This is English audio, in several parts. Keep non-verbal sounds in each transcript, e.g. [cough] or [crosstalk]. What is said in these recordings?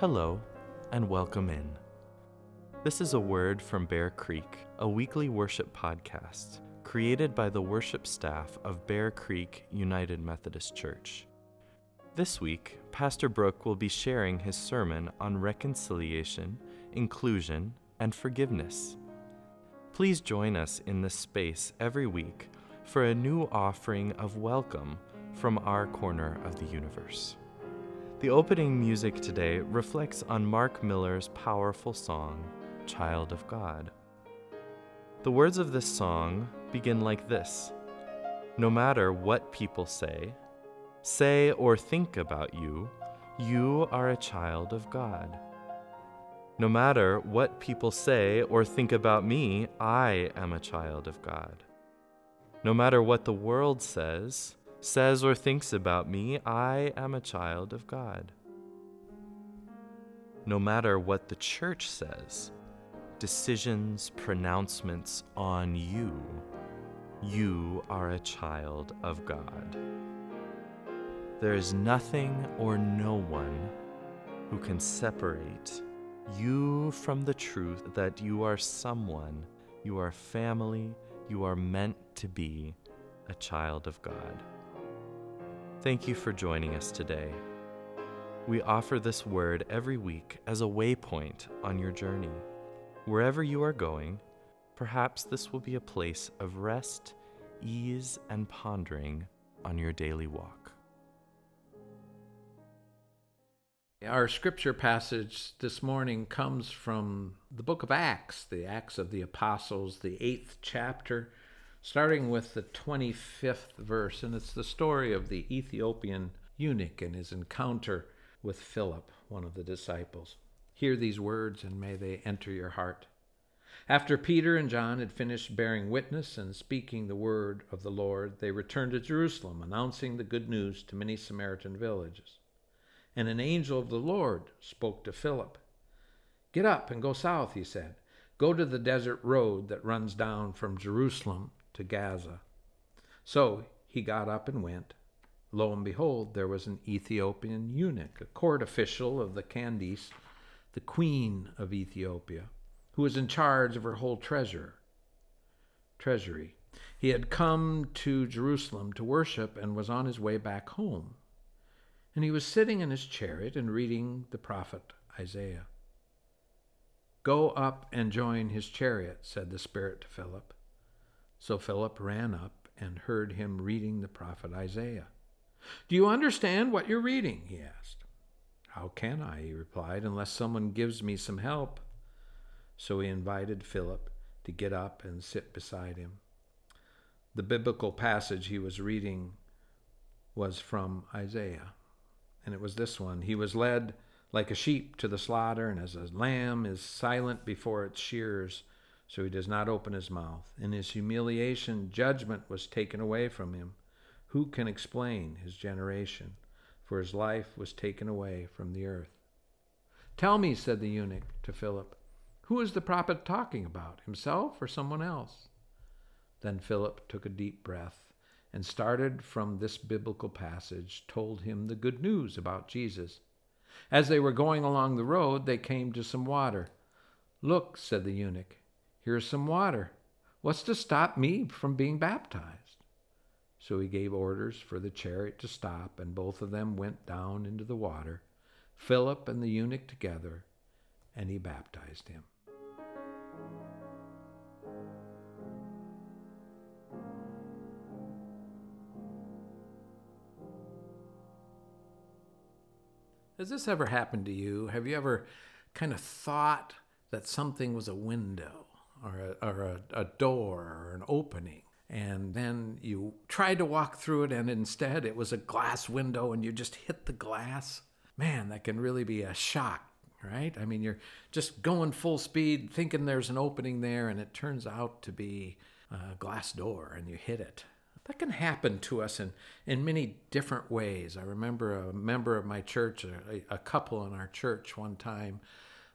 Hello, and welcome in. This is a word from Bear Creek, a weekly worship podcast created by the worship staff of Bear Creek United Methodist Church. This week, Pastor Brooke will be sharing his sermon on reconciliation, inclusion, and forgiveness. Please join us in this space every week for a new offering of welcome from our corner of the universe. The opening music today reflects on Mark Miller's powerful song, Child of God. The words of this song begin like this No matter what people say, say or think about you, you are a child of God. No matter what people say or think about me, I am a child of God. No matter what the world says, says or thinks about me, I am a child of God. No matter what the church says, decisions, pronouncements on you, you are a child of God. There is nothing or no one who can separate you from the truth that you are someone, you are family, you are meant to be a child of God. Thank you for joining us today. We offer this word every week as a waypoint on your journey. Wherever you are going, perhaps this will be a place of rest, ease, and pondering on your daily walk. Our scripture passage this morning comes from the book of Acts, the Acts of the Apostles, the eighth chapter starting with the 25th verse, and it's the story of the Ethiopian eunuch and his encounter with Philip, one of the disciples. Hear these words, and may they enter your heart. After Peter and John had finished bearing witness and speaking the word of the Lord, they returned to Jerusalem, announcing the good news to many Samaritan villages. And an angel of the Lord spoke to Philip. Get up and go south, he said. Go to the desert road that runs down from Jerusalem to Gaza. So he got up and went. Lo and behold, there was an Ethiopian eunuch, a court official of the Candace, the queen of Ethiopia, who was in charge of her whole treasure, treasury. He had come to Jerusalem to worship and was on his way back home. And he was sitting in his chariot and reading the prophet Isaiah. Go up and join his chariot, said the Spirit to Philip. So Philip ran up and heard him reading the prophet Isaiah. Do you understand what you're reading? he asked. How can I, he replied, unless someone gives me some help? So he invited Philip to get up and sit beside him. The biblical passage he was reading was from Isaiah, and it was this one He was led like a sheep to the slaughter, and as a lamb is silent before its shears, so he does not open his mouth. In his humiliation, judgment was taken away from him. Who can explain his generation? For his life was taken away from the earth. Tell me, said the eunuch to Philip, who is the prophet talking about, himself or someone else? Then Philip took a deep breath and started from this biblical passage, told him the good news about Jesus. As they were going along the road, they came to some water. Look, said the eunuch, Here's some water. What's to stop me from being baptized? So he gave orders for the chariot to stop, and both of them went down into the water, Philip and the eunuch together, and he baptized him. Has this ever happened to you? Have you ever kind of thought that something was a window or a, or a, a door or an opening. And then you tried to walk through it and instead it was a glass window and you just hit the glass. Man that can really be a shock right? I mean you're just going full speed thinking there's an opening there and it turns out to be a glass door and you hit it. That can happen to us in, in many different ways. I remember a member of my church a, a couple in our church one time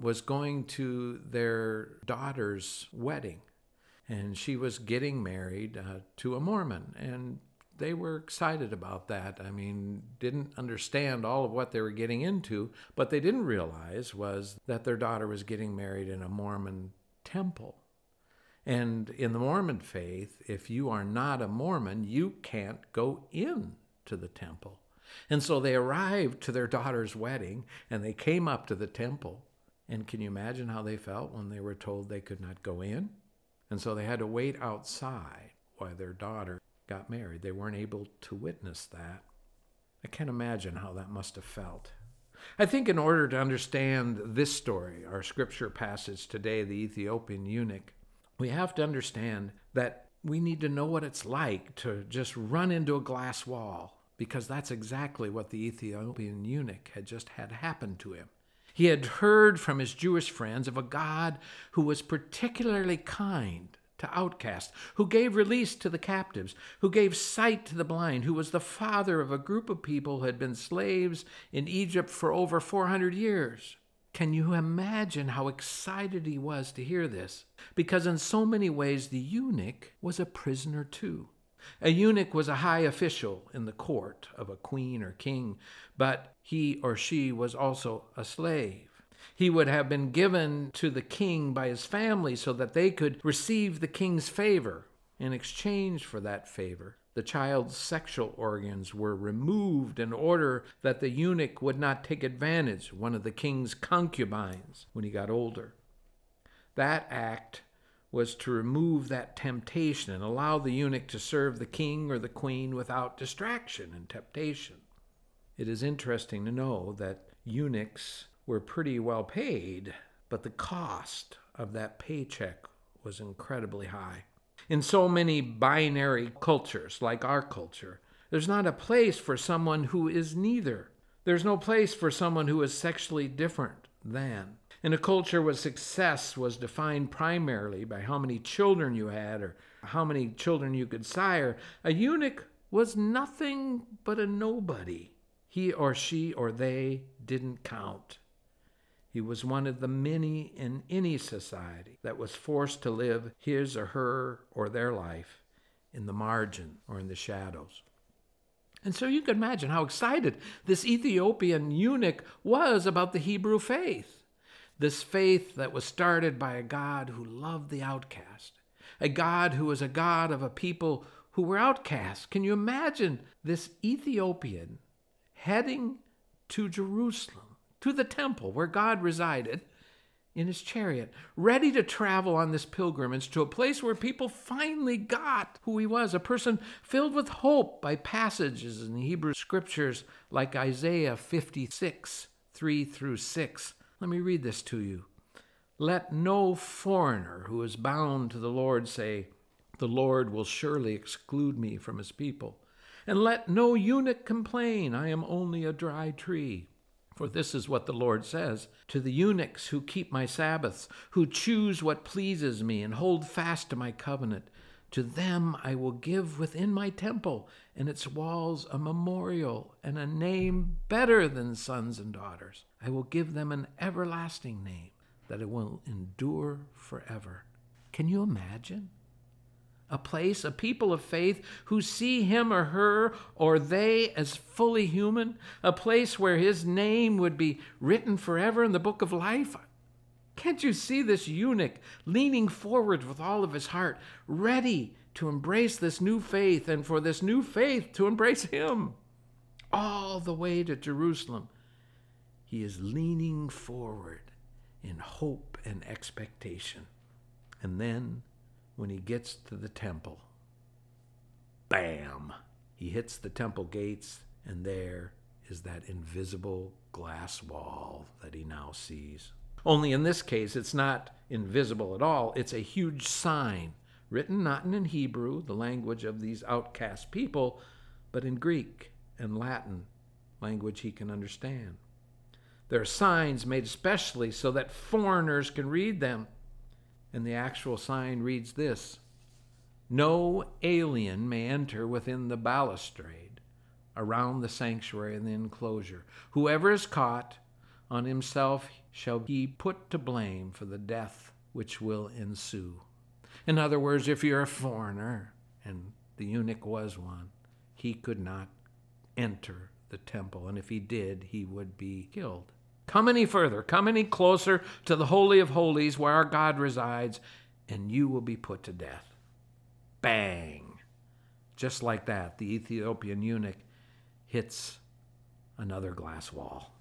was going to their daughter's wedding. And she was getting married uh, to a Mormon. And they were excited about that. I mean, didn't understand all of what they were getting into, but they didn't realize was that their daughter was getting married in a Mormon temple. And in the Mormon faith, if you are not a Mormon, you can't go in to the temple. And so they arrived to their daughter's wedding and they came up to the temple. And can you imagine how they felt when they were told they could not go in? And so they had to wait outside while their daughter got married. They weren't able to witness that. I can't imagine how that must have felt. I think in order to understand this story, our scripture passage today, the Ethiopian eunuch, we have to understand that we need to know what it's like to just run into a glass wall, because that's exactly what the Ethiopian eunuch had just had happen to him. He had heard from his Jewish friends of a God who was particularly kind to outcasts, who gave release to the captives, who gave sight to the blind, who was the father of a group of people who had been slaves in Egypt for over 400 years. Can you imagine how excited he was to hear this? Because in so many ways, the eunuch was a prisoner too. A eunuch was a high official in the court of a queen or king, but he or she was also a slave. He would have been given to the king by his family so that they could receive the king's favor. In exchange for that favor, the child's sexual organs were removed in order that the eunuch would not take advantage of one of the king's concubines when he got older. That act was to remove that temptation and allow the eunuch to serve the king or the queen without distraction and temptation. It is interesting to know that eunuchs were pretty well paid, but the cost of that paycheck was incredibly high. In so many binary cultures, like our culture, there's not a place for someone who is neither. There's no place for someone who is sexually different than. In a culture where success was defined primarily by how many children you had or how many children you could sire, a eunuch was nothing but a nobody. He or she or they didn't count. He was one of the many in any society that was forced to live his or her or their life in the margin or in the shadows. And so you can imagine how excited this Ethiopian eunuch was about the Hebrew faith. This faith that was started by a God who loved the outcast, a God who was a God of a people who were outcast. Can you imagine this Ethiopian heading to Jerusalem? to the temple where God resided in his chariot, ready to travel on this pilgrimage to a place where people finally got who he was, a person filled with hope by passages in the Hebrew scriptures like Isaiah 56, 3 through 6. Let me read this to you. Let no foreigner who is bound to the Lord say, The Lord will surely exclude me from his people. And let no eunuch complain, I am only a dry tree. For this is what the Lord says To the eunuchs who keep my Sabbaths, who choose what pleases me and hold fast to my covenant, to them I will give within my temple and its walls a memorial and a name better than sons and daughters. I will give them an everlasting name that it will endure forever. Can you imagine? a place, a people of faith who see him or her or they as fully human, a place where his name would be written forever in the book of life. Can't you see this eunuch leaning forward with all of his heart, ready to embrace this new faith and for this new faith to embrace him? All the way to Jerusalem, he is leaning forward in hope and expectation. And then when he gets to the temple. Bam! He hits the temple gates, and there is that invisible glass wall that he now sees. Only in this case, it's not invisible at all. It's a huge sign, written not in Hebrew, the language of these outcast people, but in Greek and Latin, language he can understand. There are signs made especially so that foreigners can read them. And the actual sign reads this No alien may enter within the balustrade around the sanctuary and the enclosure. Whoever is caught, on himself shall be put to blame for the death which will ensue. In other words, if you're a foreigner, and the eunuch was one, he could not enter the temple, and if he did, he would be killed. Come any further, come any closer to the Holy of Holies where our God resides, and you will be put to death. Bang! Just like that, the Ethiopian eunuch hits another glass wall.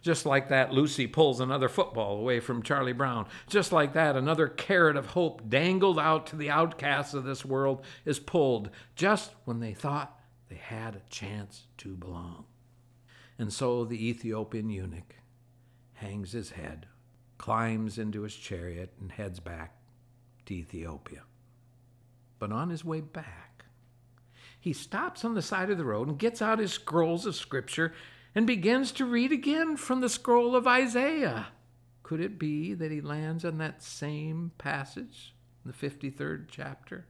Just like that, Lucy pulls another football away from Charlie Brown. Just like that, another carrot of hope dangled out to the outcasts of this world is pulled just when they thought they had a chance to belong. And so the Ethiopian eunuch hangs his head, climbs into his chariot, and heads back to Ethiopia. But on his way back, he stops on the side of the road and gets out his scrolls of scripture and begins to read again from the scroll of Isaiah. Could it be that he lands on that same passage the 53rd chapter?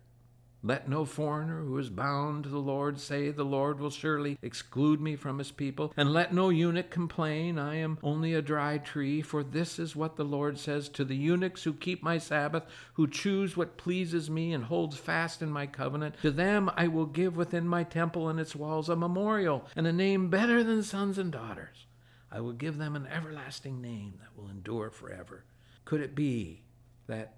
Let no foreigner who is bound to the Lord say, The Lord will surely exclude me from his people. And let no eunuch complain, I am only a dry tree. For this is what the Lord says to the eunuchs who keep my Sabbath, who choose what pleases me and holds fast in my covenant. To them I will give within my temple and its walls a memorial and a name better than sons and daughters. I will give them an everlasting name that will endure forever. Could it be that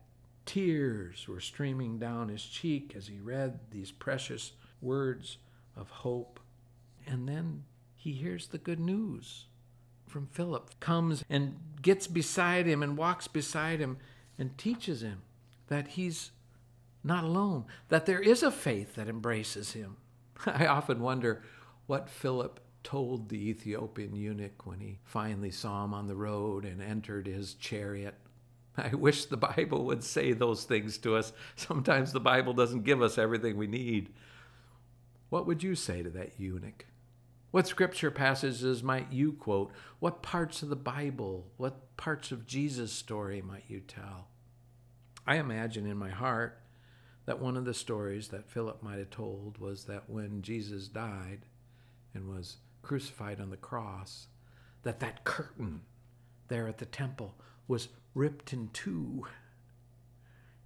Tears were streaming down his cheek as he read these precious words of hope. And then he hears the good news from Philip, comes and gets beside him and walks beside him and teaches him that he's not alone, that there is a faith that embraces him. [laughs] I often wonder what Philip told the Ethiopian eunuch when he finally saw him on the road and entered his chariot [laughs] I wish the Bible would say those things to us. Sometimes the Bible doesn't give us everything we need. What would you say to that eunuch? What scripture passages might you quote? What parts of the Bible, what parts of Jesus' story might you tell? I imagine in my heart that one of the stories that Philip might have told was that when Jesus died and was crucified on the cross, that that curtain there at the temple was ripped in two.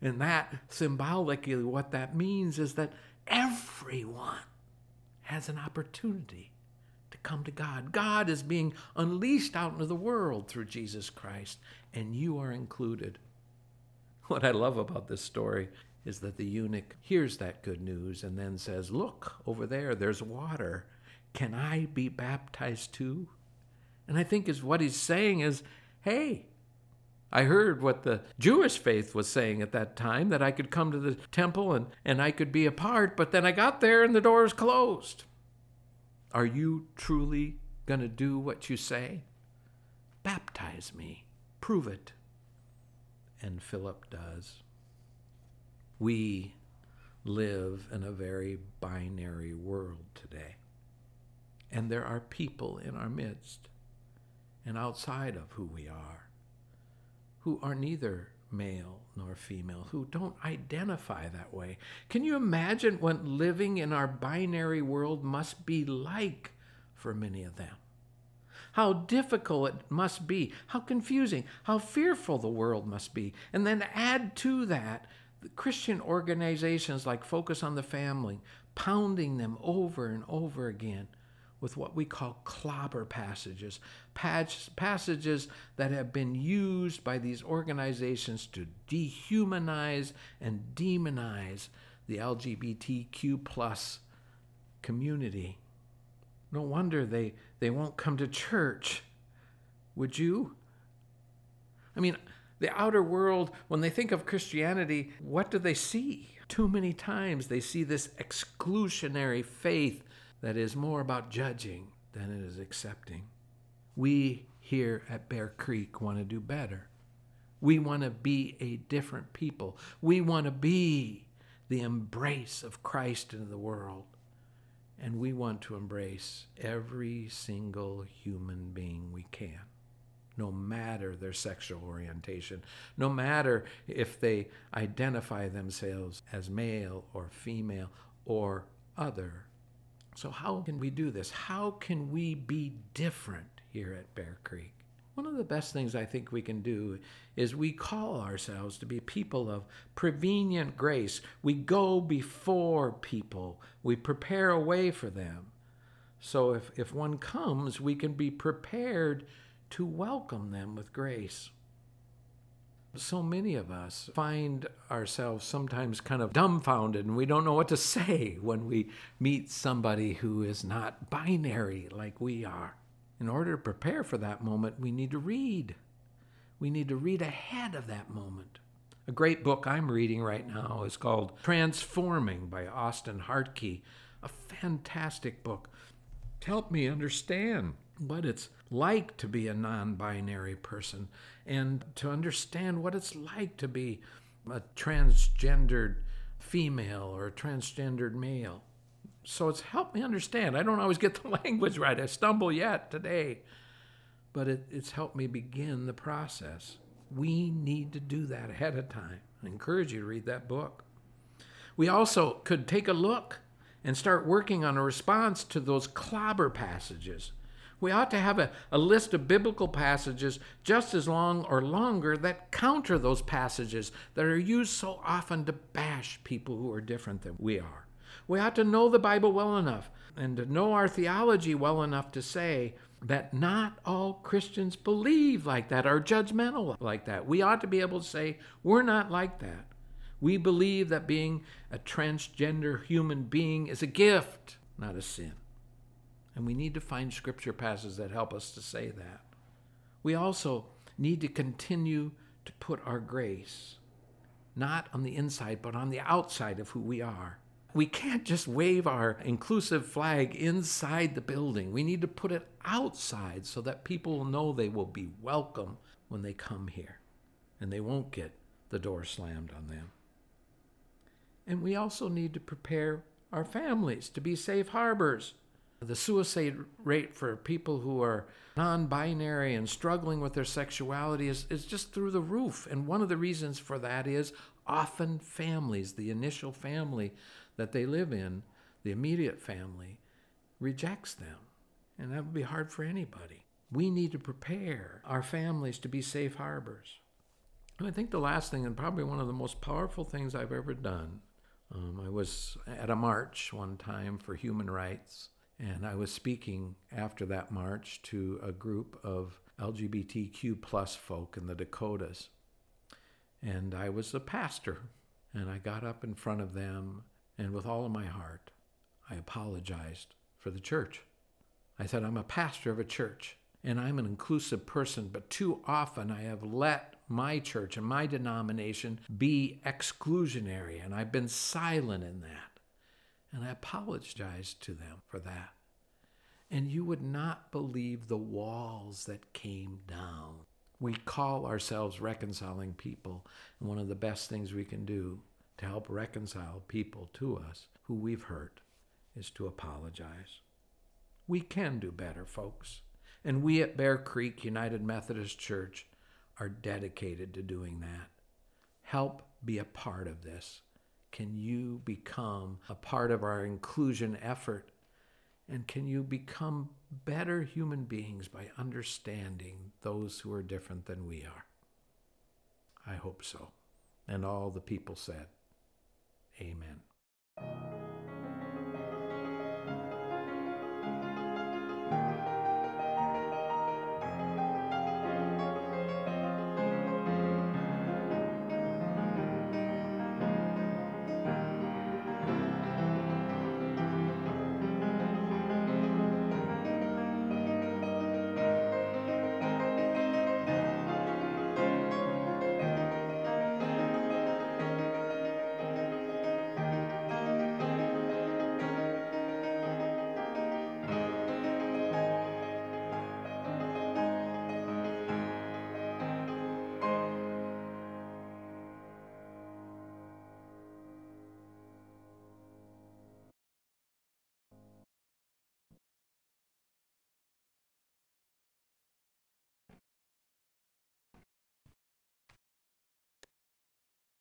And that symbolically, what that means is that everyone has an opportunity to come to God. God is being unleashed out into the world through Jesus Christ, and you are included. What I love about this story is that the eunuch hears that good news and then says, Look, over there, there's water. Can I be baptized too? And I think is what he's saying is, hey, I heard what the Jewish faith was saying at that time that I could come to the temple and, and I could be a part, but then I got there and the doors closed. Are you truly going to do what you say? Baptize me. Prove it. And Philip does. We live in a very binary world today. And there are people in our midst and outside of who we are who are neither male nor female, who don't identify that way. Can you imagine what living in our binary world must be like for many of them? How difficult it must be, how confusing, how fearful the world must be. And then add to that the Christian organizations like Focus on the Family, pounding them over and over again with what we call clobber passages, passages that have been used by these organizations to dehumanize and demonize the LGBTQ plus community. No wonder they, they won't come to church. Would you? I mean, the outer world, when they think of Christianity, what do they see? Too many times they see this exclusionary faith that is more about judging than it is accepting. We here at Bear Creek want to do better. We want to be a different people. We want to be the embrace of Christ into the world. And we want to embrace every single human being we can, no matter their sexual orientation, no matter if they identify themselves as male or female or other so, how can we do this? How can we be different here at Bear Creek? One of the best things I think we can do is we call ourselves to be people of prevenient grace. We go before people, we prepare a way for them. So if, if one comes, we can be prepared to welcome them with grace. So many of us find ourselves sometimes kind of dumbfounded and we don't know what to [laughs] say when we meet somebody who is not binary like we are. In order to prepare for that moment, we need to read. We need to read ahead of that moment. A great book I'm reading right now is called Transforming by Austin Hartke, a fantastic book to help me understand what it's like to be a non binary person and to understand what it's like to be a transgendered female or a transgendered male. So it's helped me understand. I don't always get the [laughs] language right, I stumble yet today, but it, it's helped me begin the process. We need to do that ahead of time. I encourage you to read that book. We also could take a look and start working on a response to those clobber passages. We ought to have a, a list of biblical passages just as long or longer that counter those passages that are used so often to bash people who are different than we are. We ought to know the Bible well enough and to know our theology well enough to say that not all Christians believe like that, are judgmental like that. We ought to be able to say, we're not like that. We believe that being a transgender human being is a gift, not a sin. And we need to find scripture passages that help us to say that. We also need to continue to put our grace not on the inside, but on the outside of who we are. We can't just wave our inclusive flag inside the building. We need to put it outside so that people know they will be welcome when they come here and they won't get the door slammed on them. And we also need to prepare our families to be safe harbors. The suicide rate for people who are non binary and struggling with their sexuality is, is just through the roof. And one of the reasons for that is often families, the initial family that they live in, the immediate family, rejects them. And that would be hard for anybody. We need to prepare our families to be safe harbors. And I think the last thing, and probably one of the most powerful things I've ever done, um, I was at a march one time for human rights, and I was speaking after that march to a group of LGBTQ plus folk in the Dakotas. And I was a pastor, and I got up in front of them, and with all of my heart, I apologized for the church. I said, I'm a pastor of a church, and I'm an inclusive person, but too often I have let my church and my denomination be exclusionary, and I've been silent in that. And I apologized to them for that. And you would not believe the walls that came down. We call ourselves reconciling people, and one of the best things we can do to help reconcile people to us who we've hurt is to apologize. We can do better, folks. And we at Bear Creek United Methodist Church are dedicated to doing that. Help be a part of this. Can you become a part of our inclusion effort? And can you become better human beings by understanding those who are different than we are? I hope so. And all the people said, Amen.